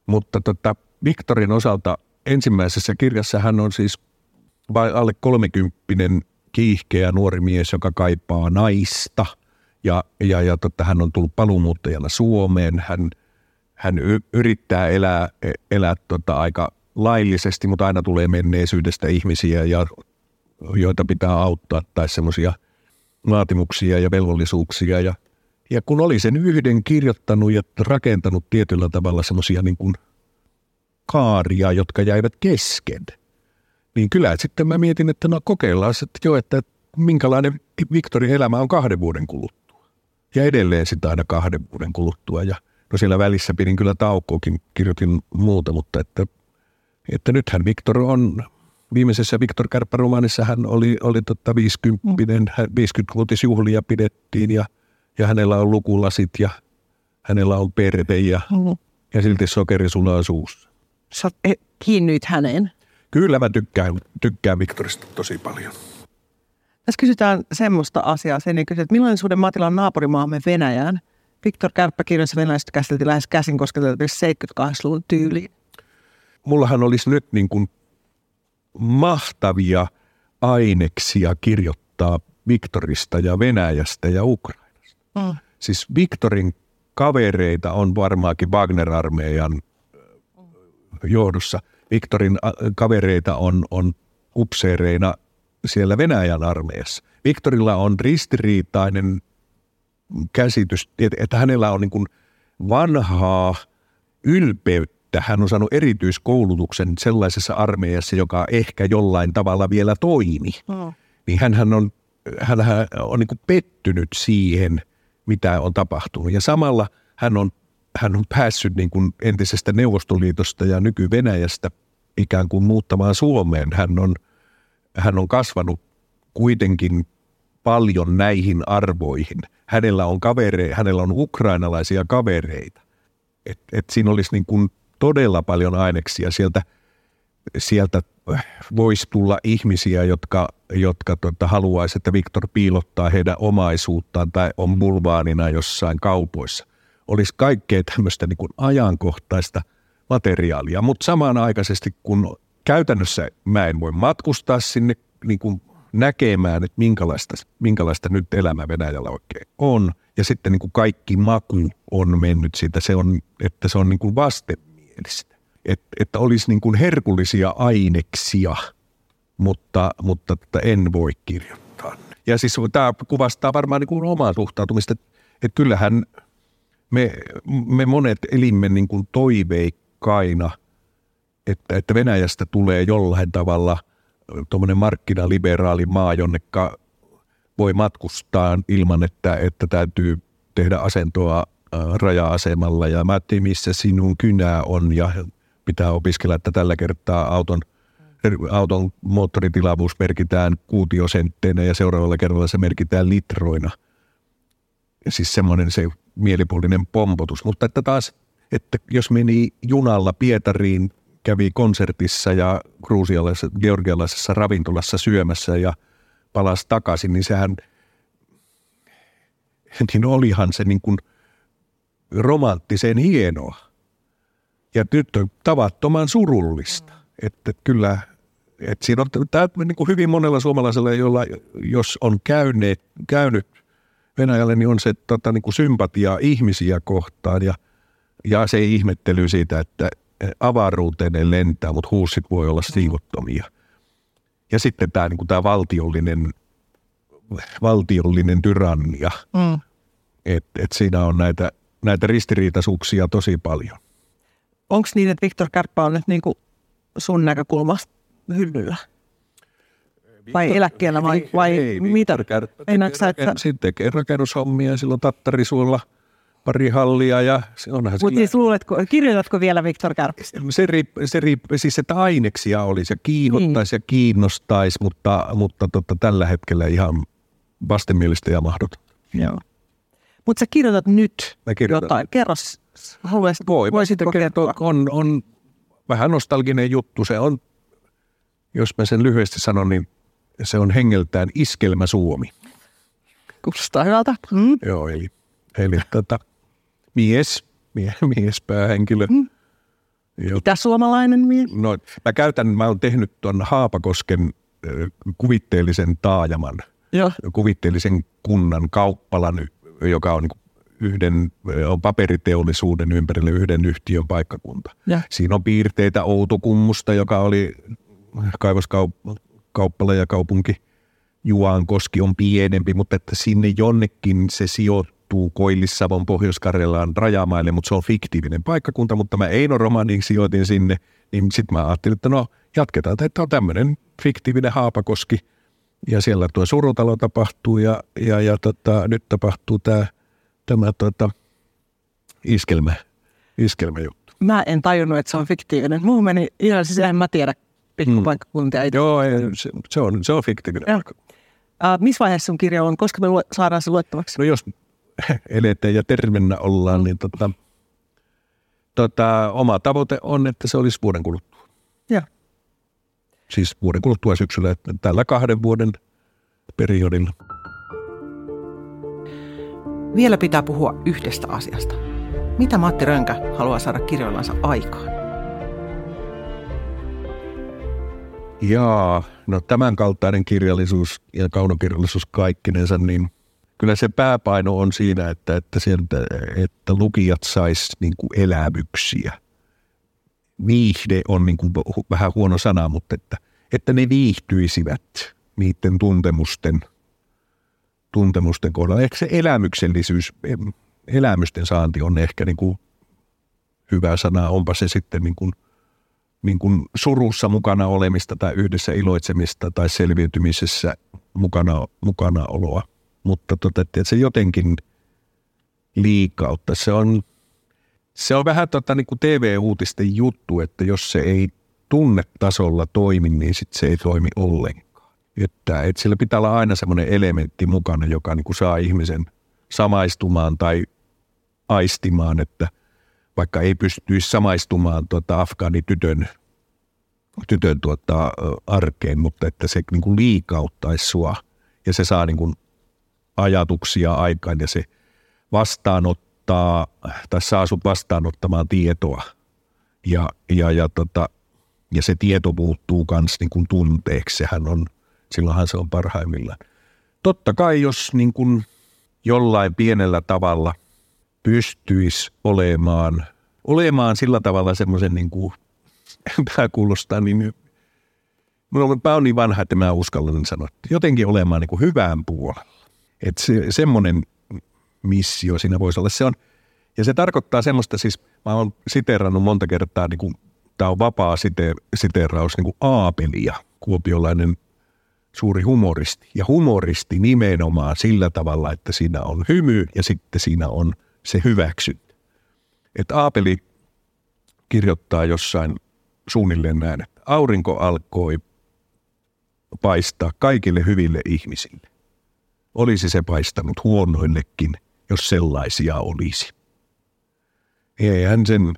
Mutta tota, Viktorin osalta ensimmäisessä kirjassa hän on siis vai alle kolmekymppinen kiihkeä nuori mies, joka kaipaa naista. Ja, ja, ja totta, hän on tullut paluumuuttajana Suomeen. Hän, hän y- yrittää elää, elää tota, aika laillisesti, mutta aina tulee menneisyydestä ihmisiä, ja, joita pitää auttaa, tai semmoisia vaatimuksia ja velvollisuuksia. Ja, ja kun oli sen yhden kirjoittanut ja rakentanut tietyllä tavalla semmoisia niin kuin kaaria, jotka jäivät kesken, niin kyllä sitten mä mietin, että no kokeillaan että jo, että minkälainen Viktorin elämä on kahden vuoden kuluttua. Ja edelleen sitä aina kahden vuoden kuluttua. Ja no siellä välissä pidin kyllä taukoakin, kirjoitin muuta, mutta että, että nythän Viktor on, viimeisessä Viktor Kärppä-romaanissa hän oli, oli tota 50, 50-vuotisjuhlia pidettiin ja, ja hänellä on lukulasit ja hänellä on perhe ja, Mm. ja silti sokeri sulaa suussa. Sä eh, kiinnyit häneen. Kyllä mä tykkään, tykkään Viktorista tosi paljon. Tässä kysytään semmoista asiaa. Sen kysytään, että millainen suhde Matilla on naapurimaamme Venäjään? Viktor Kärppä kirjassa venäläistä käsiteltiin lähes käsin kosketeltavissa 78-luvun tyyliin. mullahan olisi nyt niin kuin mahtavia aineksia kirjoittaa Viktorista ja Venäjästä ja Ukrainasta. Mm. Siis Viktorin kavereita on varmaankin Wagner-armeijan johdossa. Viktorin ä, kavereita on, on upseereina siellä Venäjän armeijassa. Viktorilla on ristiriitainen käsitys, että- hänellä on niin kuin vanhaa ylpeyttä. Hän on saanut erityiskoulutuksen sellaisessa armeijassa, joka ehkä jollain tavalla vielä toimi. Mm. Niin hän on, hän on niin kuin pettynyt siihen, mitä on tapahtunut. Ja samalla hän on, hän on päässyt niin kuin entisestä Neuvostoliitosta ja nyky-Venäjästä ikään kuin muuttamaan Suomeen. Hän on, hän on kasvanut kuitenkin paljon näihin arvoihin. Hänellä on, kavere, hänellä on ukrainalaisia kavereita. Et, et siinä olisi niin kuin todella paljon aineksia. Sieltä, sieltä voisi tulla ihmisiä, jotka, jotka tota, haluaisi, että Viktor piilottaa heidän omaisuuttaan tai on bulvaanina jossain kaupoissa. Olisi kaikkea tämmöistä niin kuin ajankohtaista materiaalia, mutta samanaikaisesti kun käytännössä mä en voi matkustaa sinne niin kuin näkemään, että minkälaista, minkälaista nyt elämä Venäjällä oikein on. Ja sitten niin kuin kaikki maku on mennyt siitä, se on, että se on niin kuin vastenmielistä. Et, että olisi niin kuin herkullisia aineksia, mutta, mutta että en voi kirjoittaa. Ja siis tämä kuvastaa varmaan niin kuin omaa suhtautumista, että, kyllähän me, me monet elimme niin kuin toiveikkaina, että, että Venäjästä tulee jollain tavalla tuommoinen markkinaliberaali maa, jonneka voi matkustaa ilman, että, että täytyy tehdä asentoa raja-asemalla ja mä missä sinun kynää on ja pitää opiskella, että tällä kertaa auton, auton moottoritilavuus merkitään kuutiosentteinä ja seuraavalla kerralla se merkitään litroina. Siis semmoinen se mielipuolinen pompotus. Mutta että taas, että jos meni junalla Pietariin, kävi konsertissa ja gruusialaisessa, georgialaisessa ravintolassa syömässä ja palasi takaisin, niin sehän, niin olihan se niin kuin romanttisen hienoa. Ja on tavattoman surullista. Että kyllä, että siinä on tämä niin kuin hyvin monella suomalaisella, jolla jos on käyneet, käynyt Venäjälle, niin on se tota, niin kuin sympatia ihmisiä kohtaan ja, ja se ihmettely siitä, että avaruuteen ne lentää, mutta huussit voi olla siivottomia. Ja sitten tämä, niin kuin tämä valtiollinen, valtiollinen tyrannia, Mm. että et siinä on näitä näitä ristiriitaisuuksia tosi paljon. Onko niin, että Viktor Kärppä on nyt niin kuin sun näkökulmasta hyllyllä? Vai eläkkeellä vai, vai ei, mitä? Kärppä Ei että- rakennus- sitten tekee rakennushommia, silloin Tattarisuolla pari hallia ja se onhan Mutta siis luuletko, kirjoitatko vielä Viktor Kärpistä? se, riip, se riip, siis että aineksia olisi ja kiihottaisi ja kiinnostaisi, mutta, mutta tota, tällä hetkellä ihan vastenmielistä ja mahdoton. Joo. Mutta sä kirjoitat nyt Mä kirjoitan. jotain. Kerro, haluaisit, Voi, voisitko kertoa? on, on vähän nostalginen juttu. Se on, jos mä sen lyhyesti sanon, niin se on hengeltään Iskelmä Suomi. Kuulostaa hyvältä. Mm. Joo, eli, eli tota, mies, mie, mies päähenkilö. Mm. Itäsuomalainen mies. No, mä käytän, mä oon tehnyt tuon Haapakosken kuvitteellisen taajaman, Joo. kuvitteellisen kunnan kauppalan, joka on niin yhden on paperiteollisuuden ympärille yhden yhtiön paikkakunta. Ja. Siinä on piirteitä Outokummusta, joka oli kaivoskauppala ja kaupunki. Juankoski on pienempi, mutta että sinne jonnekin se sijoittuu Koillis-Savon Pohjois-Karjalaan rajamaille, mutta se on fiktiivinen paikkakunta, mutta mä Eino Romanin sijoitin sinne, niin sitten mä ajattelin, että no jatketaan, että on tämmöinen fiktiivinen Haapakoski, ja siellä tuo surutalo tapahtuu, ja, ja, ja tota, nyt tapahtuu tämä, tämä tota, iskelmä, iskelmäjuttu. Mä en tajunnut, että se on fiktiivinen. Muu meni ihan siis en mä tiedä pikkupaikkakuntia. Mm. Joo, ei, se, se, on, se on fiktiivinen. Uh, missä vaiheessa sun kirja on? Koska me lue- saadaan se luettavaksi? No jos [LAUGHS] eletään ja tervennä ollaan, niin tota, tota, oma tavoite on, että se olisi vuoden kuluttua. Joo. Siis vuoden kuluttua syksyllä, että tällä kahden vuoden periodilla. Vielä pitää puhua yhdestä asiasta. Mitä Matti Rönkä haluaa saada kirjoillansa aikaan? Jaa, no tämän kaltainen kirjallisuus ja kaunokirjallisuus kaikkinensa, niin kyllä se pääpaino on siinä, että, että, sieltä, että lukijat sais niin kuin elämyksiä. Viihde on niin kuin vähän huono sana, mutta että, että ne viihtyisivät niiden tuntemusten, tuntemusten kohdalla. Ehkä se elämyksellisyys, elämysten saanti on ehkä niin kuin hyvä sana, onpa se sitten niin kuin niin kuin surussa mukana olemista tai yhdessä iloitsemista tai selviytymisessä mukana, mukana oloa. Mutta tota, että se jotenkin liikautta. Se on, se on vähän tota, niin kuin TV-uutisten juttu, että jos se ei tunnetasolla toimi, niin sit se ei toimi ollenkaan. Että, että sillä pitää olla aina semmoinen elementti mukana, joka niin kuin saa ihmisen samaistumaan tai aistimaan, että vaikka ei pystyisi samaistumaan tuota afgaanitytön tytön tuota, arkeen, mutta että se niin kuin liikauttaisi sua ja se saa niin kuin ajatuksia aikaan ja se vastaanottaa tai saa sut vastaanottamaan tietoa. Ja, ja, ja, tota, ja se tieto muuttuu myös niin kuin tunteeksi, sehän on, silloinhan se on parhaimmillaan. Totta kai jos niin kuin jollain pienellä tavalla pystyisi olemaan, olemaan sillä tavalla semmoisen niin kuin, [LAUGHS] tämä kuulostaa niin, on, mä oon niin vanha, että mä uskallan sanoa, jotenkin olemaan niin kuin hyvään puolella. Että se, semmoinen missio siinä voisi olla. Se on, ja se tarkoittaa semmoista, siis mä oon siteerannut monta kertaa, niin kuin, tämä on vapaa site, siteeraus, niin kuin Aapelia, kuopiolainen suuri humoristi. Ja humoristi nimenomaan sillä tavalla, että siinä on hymy ja sitten siinä on se hyväksyntä. Että Aapeli kirjoittaa jossain suunnilleen näin, että aurinko alkoi paistaa kaikille hyville ihmisille. Olisi se paistanut huonoillekin, jos sellaisia olisi. Eihän sen,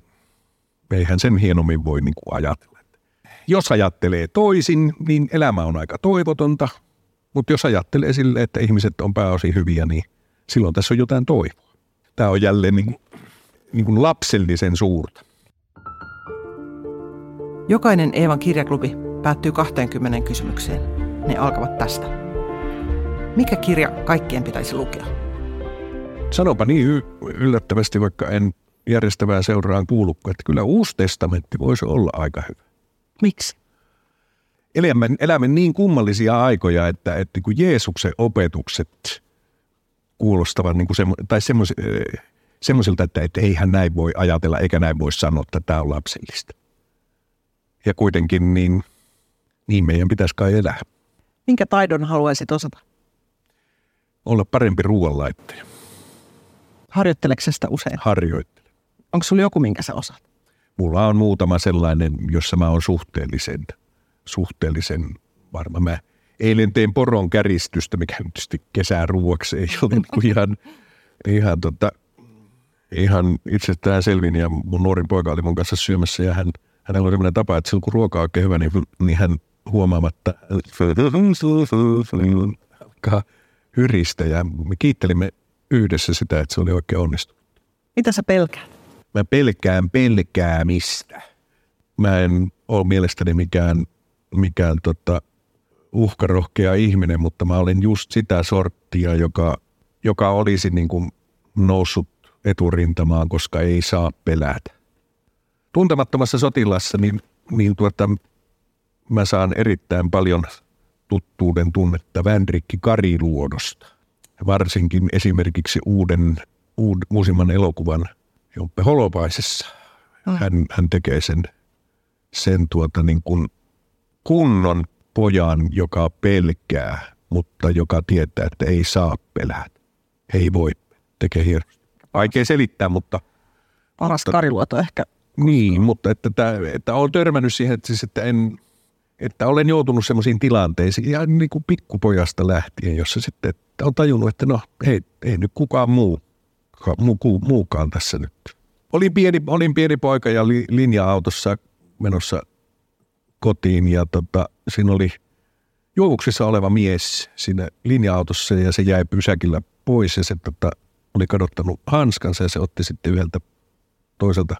eihän sen hienommin voi niin kuin ajatella. Jos ajattelee toisin, niin elämä on aika toivotonta, mutta jos ajattelee sille, että ihmiset on pääosin hyviä, niin silloin tässä on jotain toivoa. Tämä on jälleen niin kuin, niin kuin lapsellisen suurta. Jokainen Eevan kirjaklubi päättyy 20 kysymykseen. Ne alkavat tästä. Mikä kirja kaikkien pitäisi lukea? Sanopa niin y- yllättävästi, vaikka en järjestävää seuraan kuulukaan, että kyllä Uusi testamentti voisi olla aika hyvä. Miksi? Elämme, elämme niin kummallisia aikoja, että, että kun Jeesuksen opetukset kuulostavat niin kuin semmo, tai semmoisia, semmoisilta, että, että eihän näin voi ajatella eikä näin voi sanoa, että tämä on lapsellista. Ja kuitenkin niin, niin meidän pitäisi kai elää. Minkä taidon haluaisit osata? Olla parempi ruoanlaittaja. Harjoitteleeko sitä usein? Harjoittele. Onko sulla joku, minkä sä osaat? Mulla on muutama sellainen, jossa mä oon suhteellisen, suhteellisen varma. Mä eilen tein poron käristystä, mikä nyt tietysti kesän ruuaksi ei ole niin ihan, ihan, tota, ihan itsestään selvin. Ja mun nuorin poika oli mun kanssa syömässä ja hän, hänellä oli sellainen tapa, että silloin kun ruoka on oikein hyvä, niin, niin hän huomaamatta alkaa hyristä ja me kiittelimme yhdessä sitä, että se oli oikein onnistunut. Mitä sä pelkäät? Mä pelkään pelkäämistä. Mä en ole mielestäni mikään, mikään tota, uhkarohkea ihminen, mutta mä olin just sitä sorttia, joka, joka olisi niin kuin noussut eturintamaan, koska ei saa pelätä. Tuntemattomassa sotilassa niin, niin tuota, mä saan erittäin paljon tuttuuden tunnetta Vänrikki Kariluodosta. Varsinkin esimerkiksi uuden, uud, uusimman elokuvan Jompe Holopaisessa. Mm. Hän, hän tekee sen, sen tuota niin kuin kunnon pojan, joka pelkää, mutta joka tietää, että ei saa pelätä. Ei voi, tekee hienosti. Vaikea selittää, mutta... Paras Kariluoto ehkä. Niin, mutta että, että, että olen törmännyt siihen, että, siis, että, en, että olen joutunut sellaisiin tilanteisiin ihan niin kuin pikkupojasta lähtien, jossa sitten että on tajunnut, että no ei, ei nyt kukaan muu, muu, muukaan tässä nyt. Olin pieni, olin pieni poika ja li, linja-autossa menossa kotiin ja tota, siinä oli juovuksissa oleva mies siinä linja-autossa ja se jäi pysäkillä pois ja se tota, oli kadottanut hanskansa ja se otti sitten yhdeltä toiselta,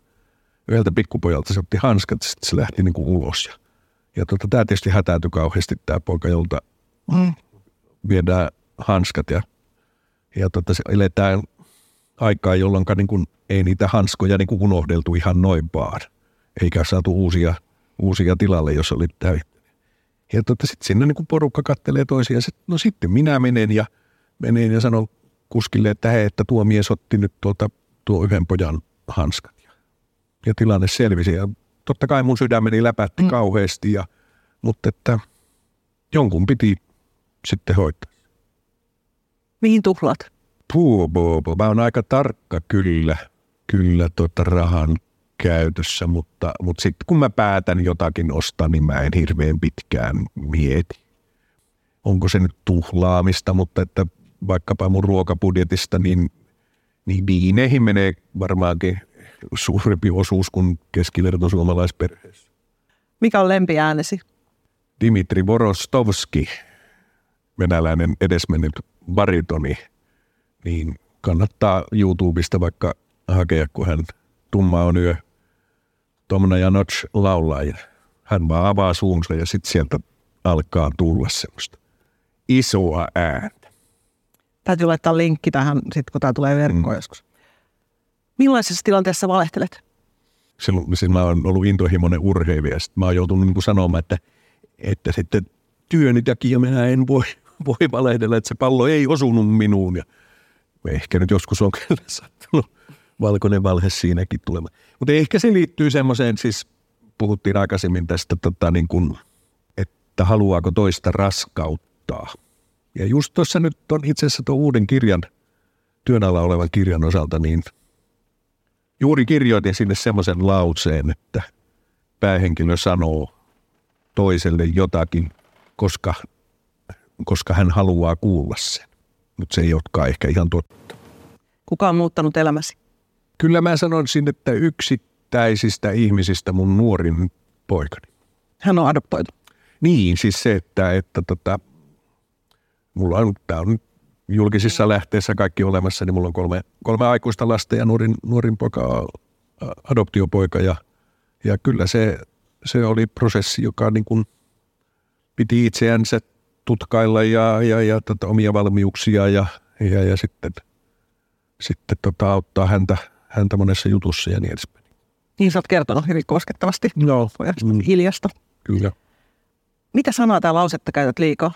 yhdeltä pikkupojalta se otti hanskat ja sitten se lähti niin kuin ulos. Ja, ja tota, tämä tietysti hätäytyi kauheasti tämä poika, jolta mm. viedään hanskat ja, ja tota, se eletään aikaa, jolloin niin kuin, ei niitä hanskoja niin kuin unohdeltu ihan noin vaan. Eikä saatu uusia, uusia tilalle, jos oli täyttä. Ja tota, sitten sinne niin kuin porukka kattelee toisiaan. No sitten minä menen ja menen ja sanon kuskille, että hei, että tuo mies otti nyt tuolta tuo yhden pojan hanskat. Ja, ja tilanne selvisi. Ja totta kai mun sydämeni läpätti mm. kauheasti, ja, mutta että jonkun piti sitten hoitaa. Mihin tuhlat? Puu, puu, puu. Mä oon aika tarkka kyllä, kyllä tota rahan käytössä, mutta, mutta sitten kun mä päätän jotakin ostaa, niin mä en hirveän pitkään mieti. Onko se nyt tuhlaamista, mutta että vaikkapa mun ruokabudjetista, niin, niin viineihin menee varmaankin suurempi osuus kuin keskiverto suomalaisperheessä. Mikä on lempiäänesi? Dimitri Vorostovski, venäläinen edesmennyt baritoni, niin kannattaa YouTubesta vaikka hakea, kun hän Tumma on yö, Tomna ja Notch laulaa ja hän vaan avaa suunsa ja sitten sieltä alkaa tulla semmoista isoa ääntä. Täytyy laittaa linkki tähän, sit kun tämä tulee verkkoon mm. joskus. Millaisessa tilanteessa valehtelet? Silloin, siis mä oon ollut intohimoinen urheilija. Sitten mä oon joutunut niin kuin sanomaan, että, että sitten työni takia minä en voi, voi valehdella, että se pallo ei osunut minuun. Ja ehkä nyt joskus on kyllä [LAUGHS] sattunut valkoinen valhe siinäkin tulemaan. Mutta ehkä se liittyy semmoiseen, siis puhuttiin aikaisemmin tästä, tota, niin kuin, että haluaako toista raskauttaa. Ja just tuossa nyt on itse asiassa tuon uuden kirjan, työn alla olevan kirjan osalta, niin juuri kirjoitin sinne semmoisen lauseen, että päähenkilö sanoo toiselle jotakin, koska, koska hän haluaa kuulla sen. Mutta se ei olekaan ehkä ihan totta. Kuka on muuttanut elämäsi? Kyllä mä sanoisin, että yksittäisistä ihmisistä mun nuorin poikani. Hän on adoptoitu. Niin, siis se, että, että tota, mulla on, tämä on julkisissa lähteissä kaikki olemassa, niin mulla on kolme, kolme aikuista lasta ja nuorin, nuorin poika adoptiopoika ja, ja kyllä se, se oli prosessi, joka niin kuin piti itseänsä tutkailla ja, ja, ja tota, omia valmiuksia ja, ja, ja sitten, sitten tota, auttaa häntä, häntä monessa jutussa ja niin edespäin. Niin sä oot kertonut hyvin koskettavasti. Joo. Mm. Hiljasta. Kyllä. Mitä sanaa tai lausetta käytät liikaa?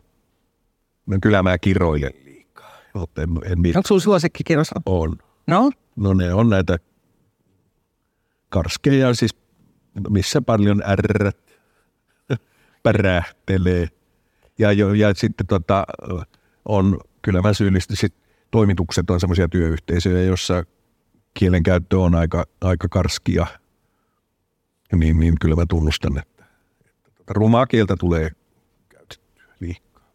No kyllä mä kiroilen liikaa. En, en Onko sulla suosikkikirjoissa? On. No? No ne on näitä karskeja, siis missä paljon R pärähtelee. Ja, jo, ja sitten tota, on, kyllä mä syyllistyn, sit toimitukset on semmoisia työyhteisöjä, jossa kielenkäyttö on aika, aika karskia, niin, niin kyllä mä tunnustan, että, että rumaa kieltä tulee käytettyä liikaa.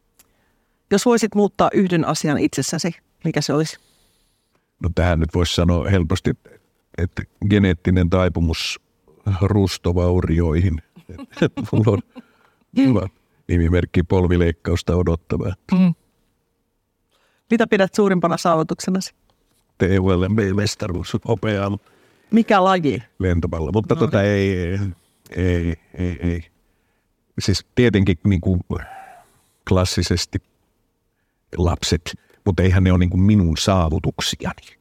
Jos voisit muuttaa yhden asian itsessäsi, mikä se olisi? No tähän nyt voisi sanoa helposti, että geneettinen taipumus rustovaurioihin. [LAUGHS] mulla, on, mulla on nimimerkki polvileikkausta odottava. Mm. Mitä pidät suurimpana saavutuksenasi? TULM-mestaruus, hopeaa. Mikä laji? Lentopallo, mutta no, tota ei, ei, ei, ei, ei. Siis tietenkin niin kuin klassisesti lapset, mutta eihän ne ole niin kuin minun saavutuksiani.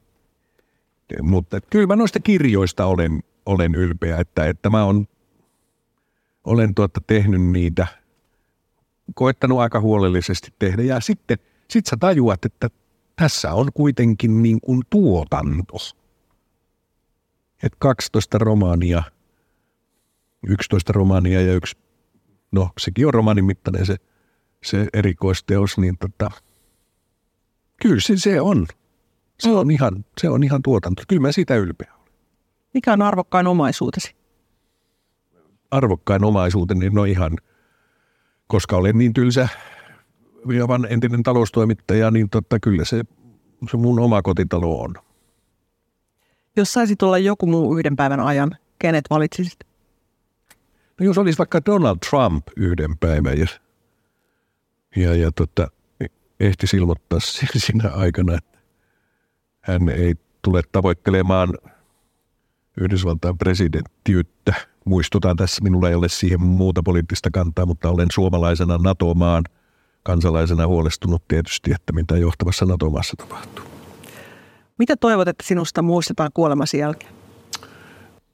Mutta kyllä mä noista kirjoista olen, olen ylpeä, että, että mä on, olen tuota tehnyt niitä, koettanut aika huolellisesti tehdä ja sitten sit sä tajuat, että tässä on kuitenkin niin kuin tuotanto. Et 12 romaania, 11 romaania ja yksi, no sekin on romaanin mittainen se, se erikoisteos, niin tota, kyllä se, se on. Se on, ihan, se on ihan tuotanto. Kyllä mä siitä ylpeä olen. Mikä on arvokkain omaisuutesi? Arvokkain omaisuuteni, no ihan, koska olen niin tylsä Viavan entinen taloustoimittaja, niin totta kyllä se, se mun oma kotitalo on. Jos saisit olla joku muu yhden päivän ajan, kenet valitsisit? No jos olisi vaikka Donald Trump yhden päivän ja, ja, ja tota, ehtisi ilmoittaa [LAUGHS] siinä aikana, että hän ei tule tavoittelemaan Yhdysvaltain presidenttiyttä. Muistutan tässä, minulla ei ole siihen muuta poliittista kantaa, mutta olen suomalaisena NATO-maan kansalaisena huolestunut tietysti, että mitä johtavassa NATO-maassa tapahtuu. Mitä toivot, että sinusta muistetaan kuolemasi jälkeen?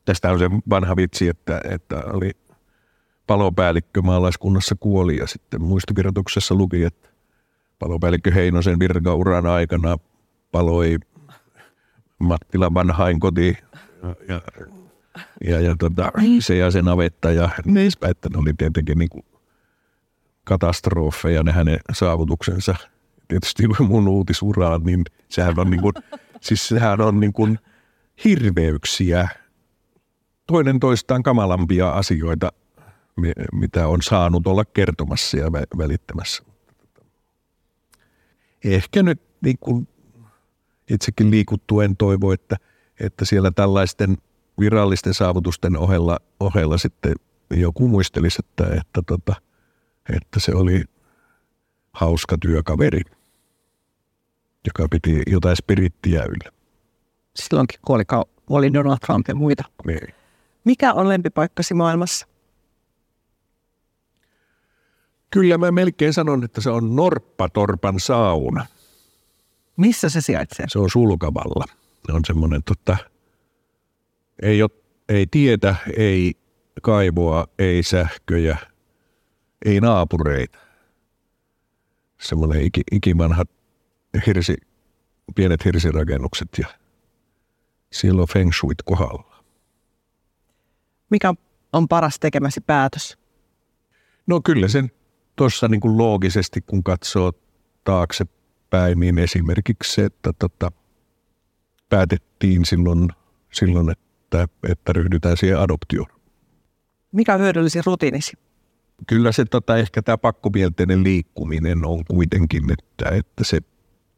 Tästä on se vanha vitsi, että, että oli palopäällikkö maalaiskunnassa kuoli ja sitten muistokirjoituksessa luki, että palopäällikkö Heinosen virkauran aikana paloi Mattilan vanhain koti ja, ja, ja, tota, se ja se navetta ja niin. että ne oli tietenkin niin kuin katastrofeja ne hänen saavutuksensa. Tietysti mun uutisuraan, niin sehän on, niin kuin, [LAUGHS] siis sehän on niin kuin hirveyksiä, toinen toistaan kamalampia asioita, mitä on saanut olla kertomassa ja välittämässä. Ehkä nyt niin kuin itsekin liikuttuen toivo, että, että siellä tällaisten virallisten saavutusten ohella, ohella sitten joku muistelisi, että, että, tota, että se oli hauska työkaveri, joka piti jotain spirittiä yllä. Silloinkin kun oli, oli Donald Trump ja muita. Niin. Mikä on lempipaikkasi maailmassa? Kyllä mä melkein sanon, että se on Norppatorpan sauna. Missä se sijaitsee? Se on sulkavalla. Se on semmoinen, tota, ei, ole, ei tietä, ei kaivoa, ei sähköjä, ei naapureita. Semmoinen iki, ikivanha hirsi, pienet hirsirakennukset ja siellä on feng shuit kohdalla. Mikä on paras tekemäsi päätös? No kyllä sen tuossa niin kuin loogisesti, kun katsoo taakse päin, niin esimerkiksi se, että tota, päätettiin silloin, silloin että, että ryhdytään siihen adoptioon. Mikä on hyödyllisi rutiinisi? Kyllä se tota, ehkä tämä pakkomielteinen liikkuminen on kuitenkin, että, että se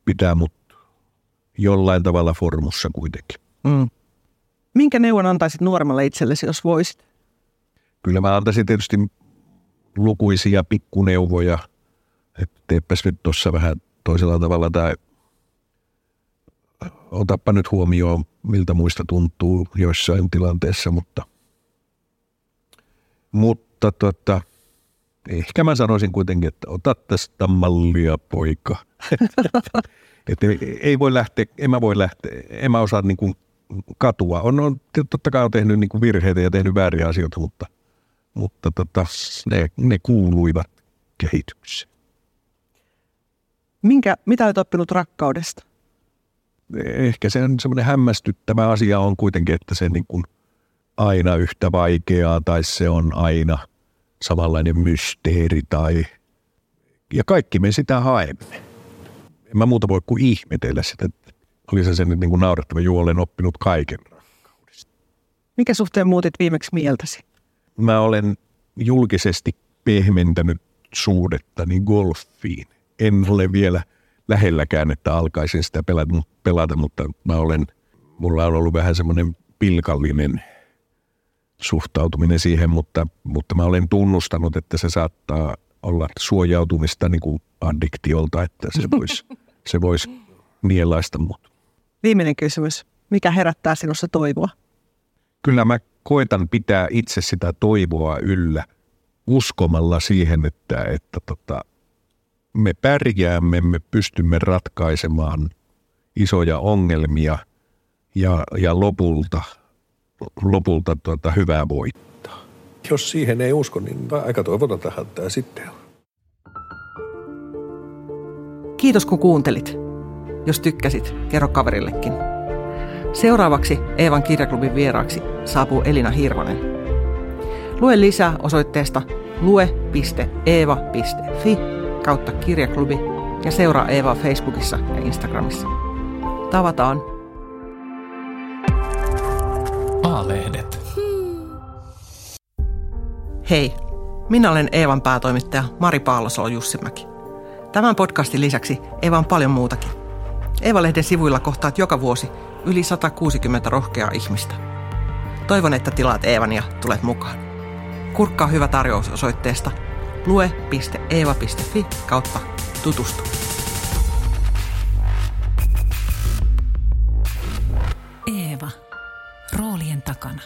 pitää mut jollain tavalla formussa kuitenkin. Mm. Minkä neuvon antaisit nuoremmalle itsellesi, jos voisit? Kyllä mä antaisin tietysti lukuisia pikkuneuvoja, että teepäs nyt tuossa vähän toisella tavalla tai otappa nyt huomioon, miltä muista tuntuu joissain tilanteessa, mutta, mutta tota, ehkä mä sanoisin kuitenkin, että ota tästä mallia, poika. [LAUGHS] että ei voi lähteä, en mä voi lähteä, en mä osaa niin kuin katua. On, on, totta kai on tehnyt niin kuin virheitä ja tehnyt vääriä asioita, mutta, mutta tota, ne, ne kuuluivat kehitykseen. Minkä, mitä olet oppinut rakkaudesta? Ehkä se on semmoinen hämmästyttävä asia on kuitenkin, että se niin kuin aina yhtä vaikeaa tai se on aina samanlainen mysteeri tai ja kaikki me sitä haemme. En mä muuta voi kuin ihmetellä sitä, että oli se sen niin kuin naurettava juolen oppinut kaiken rakkaudesta. Mikä suhteen muutit viimeksi mieltäsi? Mä olen julkisesti pehmentänyt suhdettani golfiin. En ole vielä lähelläkään, että alkaisin sitä pelata, pelata mutta mä olen, mulla on ollut vähän semmoinen pilkallinen suhtautuminen siihen, mutta, mutta mä olen tunnustanut, että se saattaa olla suojautumista niin kuin addiktiolta, että se [LAUGHS] voisi se vois nielaista mut. Viimeinen kysymys. Mikä herättää sinussa toivoa? Kyllä mä koitan pitää itse sitä toivoa yllä uskomalla siihen, että, että tota, me pärjäämme, me pystymme ratkaisemaan isoja ongelmia ja, ja lopulta, lopulta tuota, hyvää voittaa. Jos siihen ei usko, niin aika toivoton tähän tämä sitten on. Kiitos kun kuuntelit. Jos tykkäsit, kerro kaverillekin. Seuraavaksi Eevan kirjaklubin vieraaksi saapuu Elina Hirvonen. Lue lisää osoitteesta lue.eeva.fi kautta kirjaklubi ja seuraa Eevaa Facebookissa ja Instagramissa. Tavataan. A-lehdet. Hei, minä olen Eevan päätoimittaja Mari Paalosolo Jussimäki. Tämän podcastin lisäksi Eeva on paljon muutakin. Eeva-lehden sivuilla kohtaat joka vuosi yli 160 rohkeaa ihmistä. Toivon, että tilaat Eevan ja tulet mukaan. Kurkkaa hyvä tarjous osoitteesta lue.eeva.fi kautta tutustu. Eeva. Roolien takana.